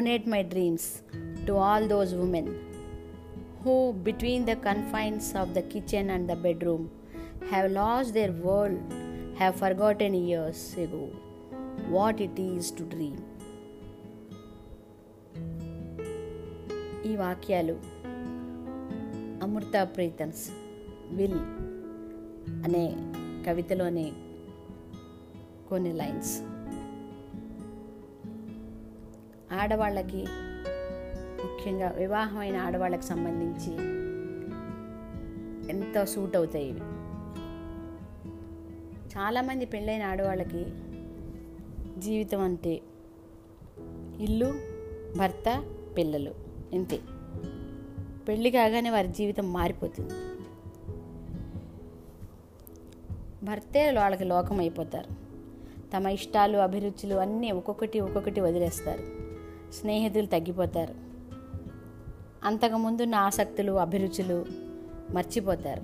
donate my dreams to all those women who, between the confines of the kitchen and the bedroom, have lost their world, have forgotten years ago what it is to dream. ఈ వాక్యాలు అమృత ప్రీతన్స్ will అనే కవితలోని కొన్ని lines ఆడవాళ్ళకి ముఖ్యంగా వివాహమైన ఆడవాళ్ళకి సంబంధించి ఎంతో సూట్ అవుతాయి ఇవి. చాలామంది పెళ్ళైన ఆడవాళ్ళకి జీవితం అంటే ఇల్లు భర్త పిల్లలు ఇంతే. పెళ్ళి కాగానే వారి జీవితం మారిపోతుంది. భర్తే వాళ్ళకి లోకం అయిపోతారు. తమ ఇష్టాలు అభిరుచులు అన్నీ ఒక్కొక్కటి ఒక్కొక్కటి వదిలేస్తారు. స్నేహితులు తగ్గిపోతారు. అంతకుముందున్న ఆసక్తులు అభిరుచులు మర్చిపోతారు.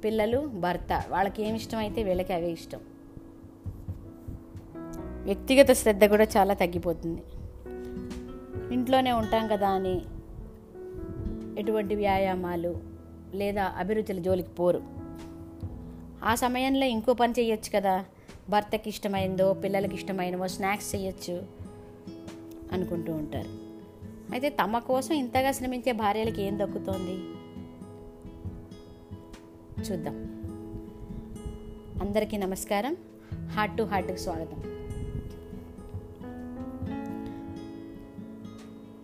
పిల్లలు భర్త వాళ్ళకి ఏమి ఇష్టం అయితే వీళ్ళకి అవే ఇష్టం. వ్యక్తిగత శ్రద్ధ కూడా చాలా తగ్గిపోతుంది. ఇంట్లోనే ఉంటాం కదా అని ఎటువంటి వ్యాయామాలు లేదా అభిరుచుల జోలికి పోరు. ఆ సమయంలో ఇంకో పని చేయొచ్చు కదా. భర్తకి ఇష్టమైందో పిల్లలకి ఇష్టమైనవో స్నాక్స్ చేయొచ్చు. అనుకుంటూ ఉంటారు. అయితే తమ కోసం ఇంతగా శ్రమించే భార్యలకి ఏం దక్కుతోంది? చూద్దాం. అందరికీ నమస్కారం. హార్ట్ టు హార్ట్కి స్వాగతం.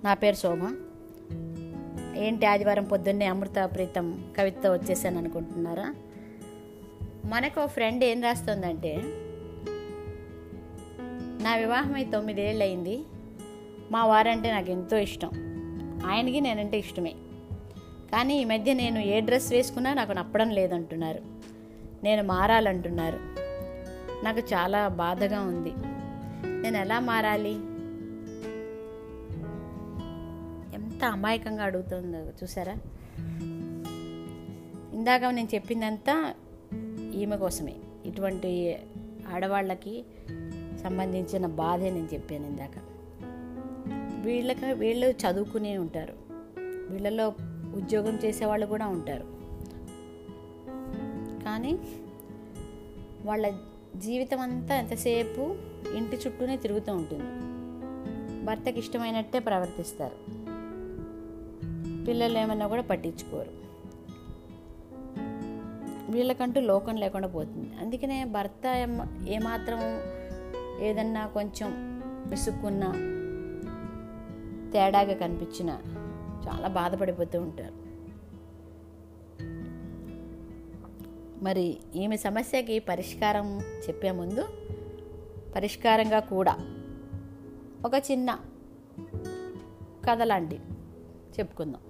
నా పేరు శోభ ఏంటి ఆదివారం పొద్దున్నే అమృత ప్రీతం కవిత వచ్చేసాను అనుకుంటున్నారా? మనకు ఫ్రెండ్ ఏం రాస్తుందంటే నా వివాహమై తొమ్మిదేళ్ళు అయింది మా వారంటే నాకు ఎంతో ఇష్టం. ఆయనకి నేనంటే ఇష్టమే. కానీ ఈ మధ్య నేను ఏ డ్రెస్ వేసుకున్నా నాకు నప్పడం లేదంటున్నారు. నేను మారాలంటున్నారు. నాకు చాలా బాధగా ఉంది. నేను ఎలా మారాలి? ఎంత అమాయకంగా అడుగుతుందో చూసారా? ఇందాక నేను చెప్పిందంతా ఈమె కోసమే. ఇటువంటి ఆడవాళ్ళకి సంబంధించిన బాధే నేను చెప్పాను ఇందాక. వీళ్ళకి వీళ్ళు చదువుకునే ఉంటారు. వీళ్ళలో ఉద్యోగం చేసేవాళ్ళు కూడా ఉంటారు. కానీ వాళ్ళ జీవితం అంతా ఎంతసేపు ఇంటి చుట్టూనే తిరుగుతూ ఉంటుంది. భర్తకి ఇష్టమైనట్టే ప్రవర్తిస్తారు. పిల్లలు ఏమన్నా కూడా పట్టించుకోరు. వీళ్ళకంటూ లోకం లేకుండా పోతుంది. అందుకనే భర్త ఏమాత్రం ఏదన్నా కొంచెం విసుక్కున్నా తేడాగా కనిపించిన చాలా బాధపడిపోతూ ఉంటారు. మరి ఈమె సమస్యకి పరిష్కారం చెప్పే ముందు పరిష్కారంగా కూడా ఒక చిన్న కథ లాంటి చెప్పుకుందాం.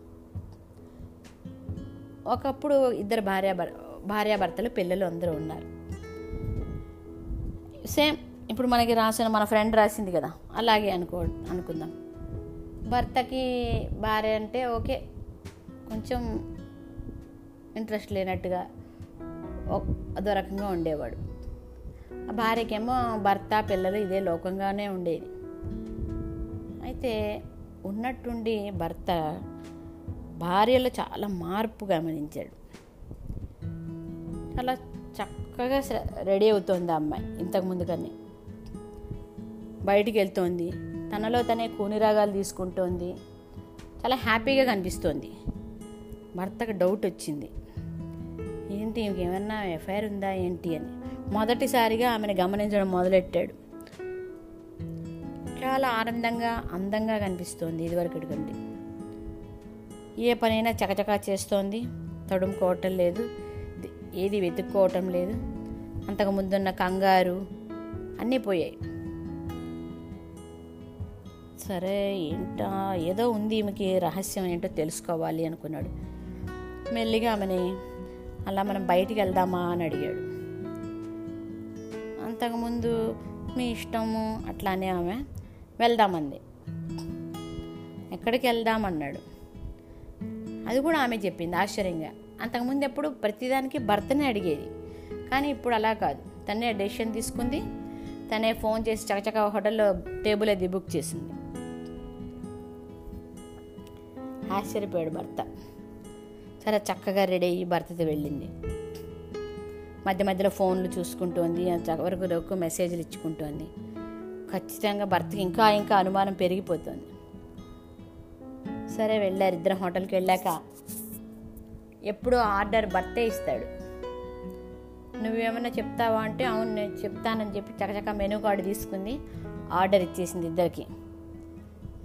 ఒకప్పుడు ఇద్దరు భార్య భార్యాభర్తలు పిల్లలు అందరూ ఉన్నారు. సేమ్ ఇప్పుడు మనకి రాసిన మన ఫ్రెండ్ రాసింది కదా అలాగే అనుకో అనుకుందాం. భర్తకి భార్య అంటే ఓకే కొంచెం ఇంట్రెస్ట్ లేనట్టుగా ఒక- అదో రకంగా ఉండేవాడు. ఆ భార్యకేమో భర్త పిల్లలు ఇదే లోకంగానే ఉండేది. అయితే ఉన్నట్టుండి భర్త భార్యలో చాలా మార్పు గమనించాడు. చాలా చక్కగా రెడీ అవుతోంది ఆ అమ్మాయి ఇంతకుముందు కన్నా బయటికి వెళ్తోంది తనలో తనే కూనిరాగాలు తీసుకుంటోంది. చాలా హ్యాపీగా కనిపిస్తోంది. భర్తకు డౌట్ వచ్చింది. ఏంటి ఈమెకి ఏమన్నా ఎఫ్ఐఆర్ ఉందా ఏంటి అని. మొదటిసారిగా ఆమెను గమనించడం మొదలెట్టాడు. చాలా ఆనందంగా అందంగా కనిపిస్తోంది ఇదివరకటి కంటే ఏ పనైనా చకచకా చేస్తోంది. తడుముకోవటం లేదు. ఏది వెతుక్కోవటం లేదు. అంతకు ముందున్న కంగారు అన్నీ పోయాయి. సరే ఏంటా? ఏదో ఉంది ఈమెకి రహస్యం ఏంటో తెలుసుకోవాలి అనుకున్నాడు. మెల్లిగా ఆమెని అలా మనం బయటికి వెళ్దామా? అని అడిగాడు. అంతకుముందు మీ ఇష్టము అట్లానే ఆమె వెళ్దామంది. ఎక్కడికి వెళ్దామన్నాడు అది కూడా ఆమె చెప్పింది ఆశ్చర్యంగా. అంతకుముందు ఎప్పుడు ప్రతిదానికి భర్తనే అడిగేది. కానీ ఇప్పుడు అలా కాదు. తనే డెసిషన్ తీసుకుంది. తనే ఫోన్ చేసి చకచక హోటల్లో టేబుల్ అది బుక్ చేసింది. ఆశ్చర్యపోయాడు భర్త. చాలా చక్కగా రెడీ అయ్యి భర్తతో వెళ్ళింది. మధ్య మధ్యలో ఫోన్లు చూసుకుంటోంది వరకు వరకు మెసేజ్లు ఇచ్చుకుంటోంది ఖచ్చితంగా భర్తకి ఇంకా ఇంకా అనుమానం పెరిగిపోతుంది. సరే వెళ్ళారు ఇద్దరం హోటల్కి వెళ్ళాక ఎప్పుడూ ఆర్డర్ భర్తే ఇస్తాడు. నువ్వేమన్నా చెప్తావా అంటే అవును నేను చెప్తానని చెప్పి చకచక మెనూ కార్డు తీసుకుంది ఆర్డర్ ఇచ్చేసింది ఇద్దరికి.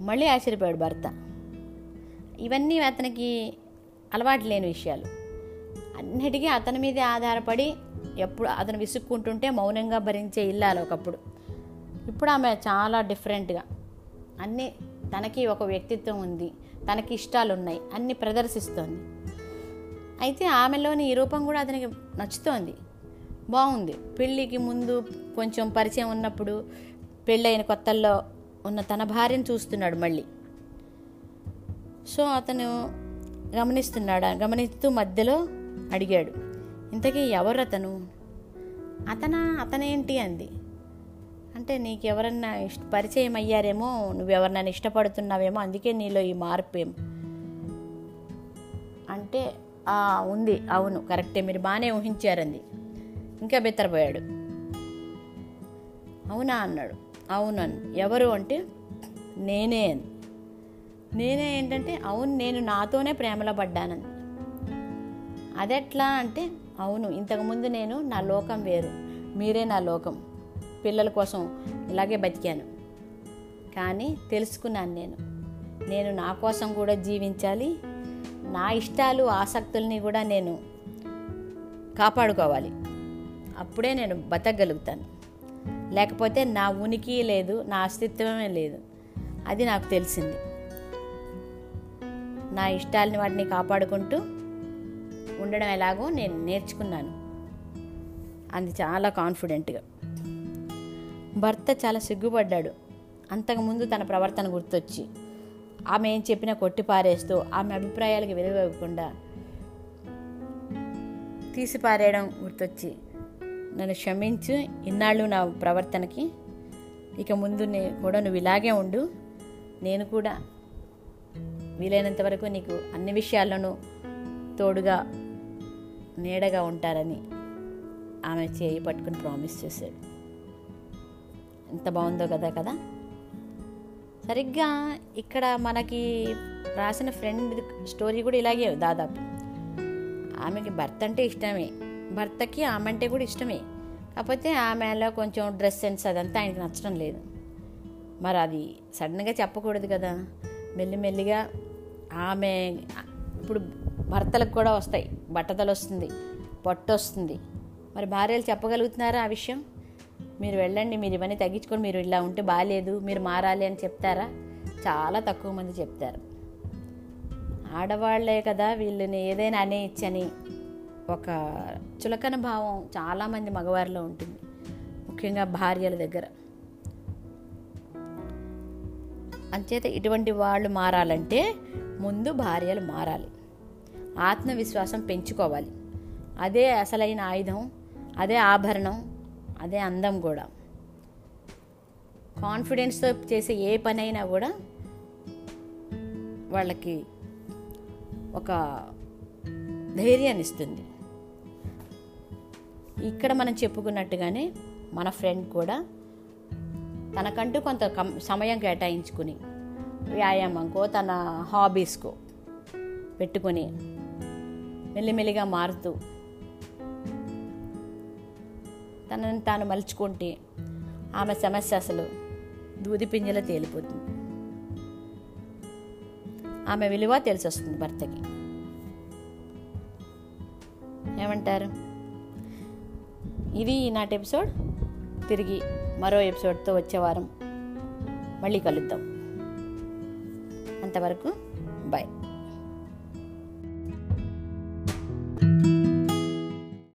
మళ్ళీ ఆశ్చర్యపోయాడు భర్త. ఇవన్నీ అతనికి అలవాటు లేని విషయాలు. అన్నిటికీ అతని మీదే ఆధారపడి ఎప్పుడు అతను విసుక్కుంటుంటే మౌనంగా భరించే ఇల్లాలి ఒకప్పుడు. ఇప్పుడు ఆమె చాలా డిఫరెంట్గా. అన్నీ తనకి ఒక వ్యక్తిత్వం ఉంది తనకి ఇష్టాలు ఉన్నాయి అన్ని ప్రదర్శిస్తోంది. అయితే ఆమెలోని ఈ రూపం కూడా అతనికి నచ్చుతోంది. బాగుంది. పెళ్ళికి ముందు కొంచెం పరిచయం ఉన్నప్పుడు పెళ్ళైన కొత్తల్లో ఉన్న తన భార్యను చూస్తున్నాడు మళ్ళీ. సో అతను గమనిస్తున్నాడు? గమనిస్తూ మధ్యలో అడిగాడు. ఇంతకీ ఎవరు అతను అతనా అతనేంటి అంది. అంటే నీకు ఎవరన్నా ఇష్ట పరిచయం అయ్యారేమో నువ్వెవరినైనా ఇష్టపడుతున్నావేమో అందుకే నీలో ఈ మార్పు? ఏమో అంటే "ఆ, ఉంది అవును కరెక్టే మీరు బాగానే ఊహించారంది. ఇంకా బెత్తరపోయాడు. అవునా అన్నాడు. అవును అని ఎవరు అంటే నేనే అని నేనే ఏంటంటే అవును నేను నాతోనే ప్రేమలో పడ్డానని. అదెట్లా అంటే అవును ఇంతకుముందు నేను నా లోకం వేరు. మీరే నా లోకం. పిల్లల కోసం ఇలాగే బతికాను. కానీ తెలుసుకున్నాను నేను. నేను నా కోసం కూడా జీవించాలి. నా ఇష్టాలు ఆసక్తుల్ని కూడా నేను కాపాడుకోవాలి. అప్పుడే నేను బతకగలుగుతాను. లేకపోతే నా ఉనికి లేదు నా అస్తిత్వమే లేదు. అది నాకు తెలిసింది. నా ఇష్టాలని వాటిని కాపాడుకుంటూ ఉండడం ఎలాగో నేను నేర్చుకున్నాను. అది చాలా కాన్ఫిడెంట్గా. భర్త చాలా సిగ్గుపడ్డాడు. అంతకుముందు తన ప్రవర్తన గుర్తొచ్చి ఆమె ఏం చెప్పినా కొట్టి పారేస్తూ ఆమె అభిప్రాయాలకు విలువకుండా తీసి పారేయడం గుర్తొచ్చి నన్ను క్షమించు ఇన్నాళ్ళు నా ప్రవర్తనకి ఇక ముందు నే కూడా నువ్వు ఇలాగే ఉండు నేను కూడా వీలైనంత వరకు నీకు అన్ని విషయాల్లోనూ తోడుగా నీడగా ఉంటారని ఆమె చేయి పట్టుకుని ప్రామిస్ చేశాడు. ఎంత బాగుందో కదా కదా? సరిగ్గా ఇక్కడ మనకి రాసిన ఫ్రెండ్ స్టోరీ కూడా ఇలాగే దాదాపు. ఆమెకి భర్త అంటే ఇష్టమే. భర్తకి ఆమె అంటే కూడా ఇష్టమే. కాకపోతే ఆమెలో కొంచెం డ్రెస్ సెన్స్ అదంతా ఆయనకి నచ్చడం లేదు. మరి అది సడన్గా చెప్పకూడదు కదా. మెల్లిమెల్లిగా ఆమె ఇప్పుడు భర్తలకు కూడా వస్తాయి. బట్టతలు వస్తుంది పొట్ట వస్తుంది మరి భార్యలు చెప్పగలుగుతున్నారా ఆ విషయం? మీరు వెళ్ళండి మీరు ఇవన్నీ తగ్గించుకొని మీరు ఇలా ఉంటే బాగాలేదు మీరు మారాలి అని చెప్తారా? చాలా తక్కువ మంది చెప్తారు. ఆడవాళ్ళే కదా వీళ్ళని ఏదైనా అనేయచ్చని ఒక చులకన భావం చాలామంది మగవారిలో ఉంటుంది. ముఖ్యంగా భార్యల దగ్గర. అంచేత ఇటువంటి వాళ్ళు మారాలంటే ముందు భార్యలు మారాలి. ఆత్మవిశ్వాసం పెంచుకోవాలి. అదే అసలైన ఆయుధం అదే ఆభరణం అదే అందం కూడా. కాన్ఫిడెన్స్తో చేసే ఏ పనైనా కూడా వాళ్ళకి ఒక ధైర్యాన్ని ఇస్తుంది ఇక్కడ మనం చెప్పుకున్నట్టుగానే మన ఫ్రెండ్ కూడా తనకంటూ కొంత కం- సమయం కేటాయించుకుని వ్యాయామంకో తన హాబీస్కో పెట్టుకొని మెల్లిమెల్లిగా మారుతూ తనని తాను మలుచుకుంటే ఆమె సమస్య అసలు దూది పింజల తేలిపోతుంది. ఆమె విలువ తెలిసి వస్తుంది భర్తకి. ఏమంటారు? ఇది ఈనాటి ఎపిసోడ్. తిరిగి మరో ఎపిసోడ్తో వచ్చే వారం మళ్ళీ కలుద్దాం. అంతవరకు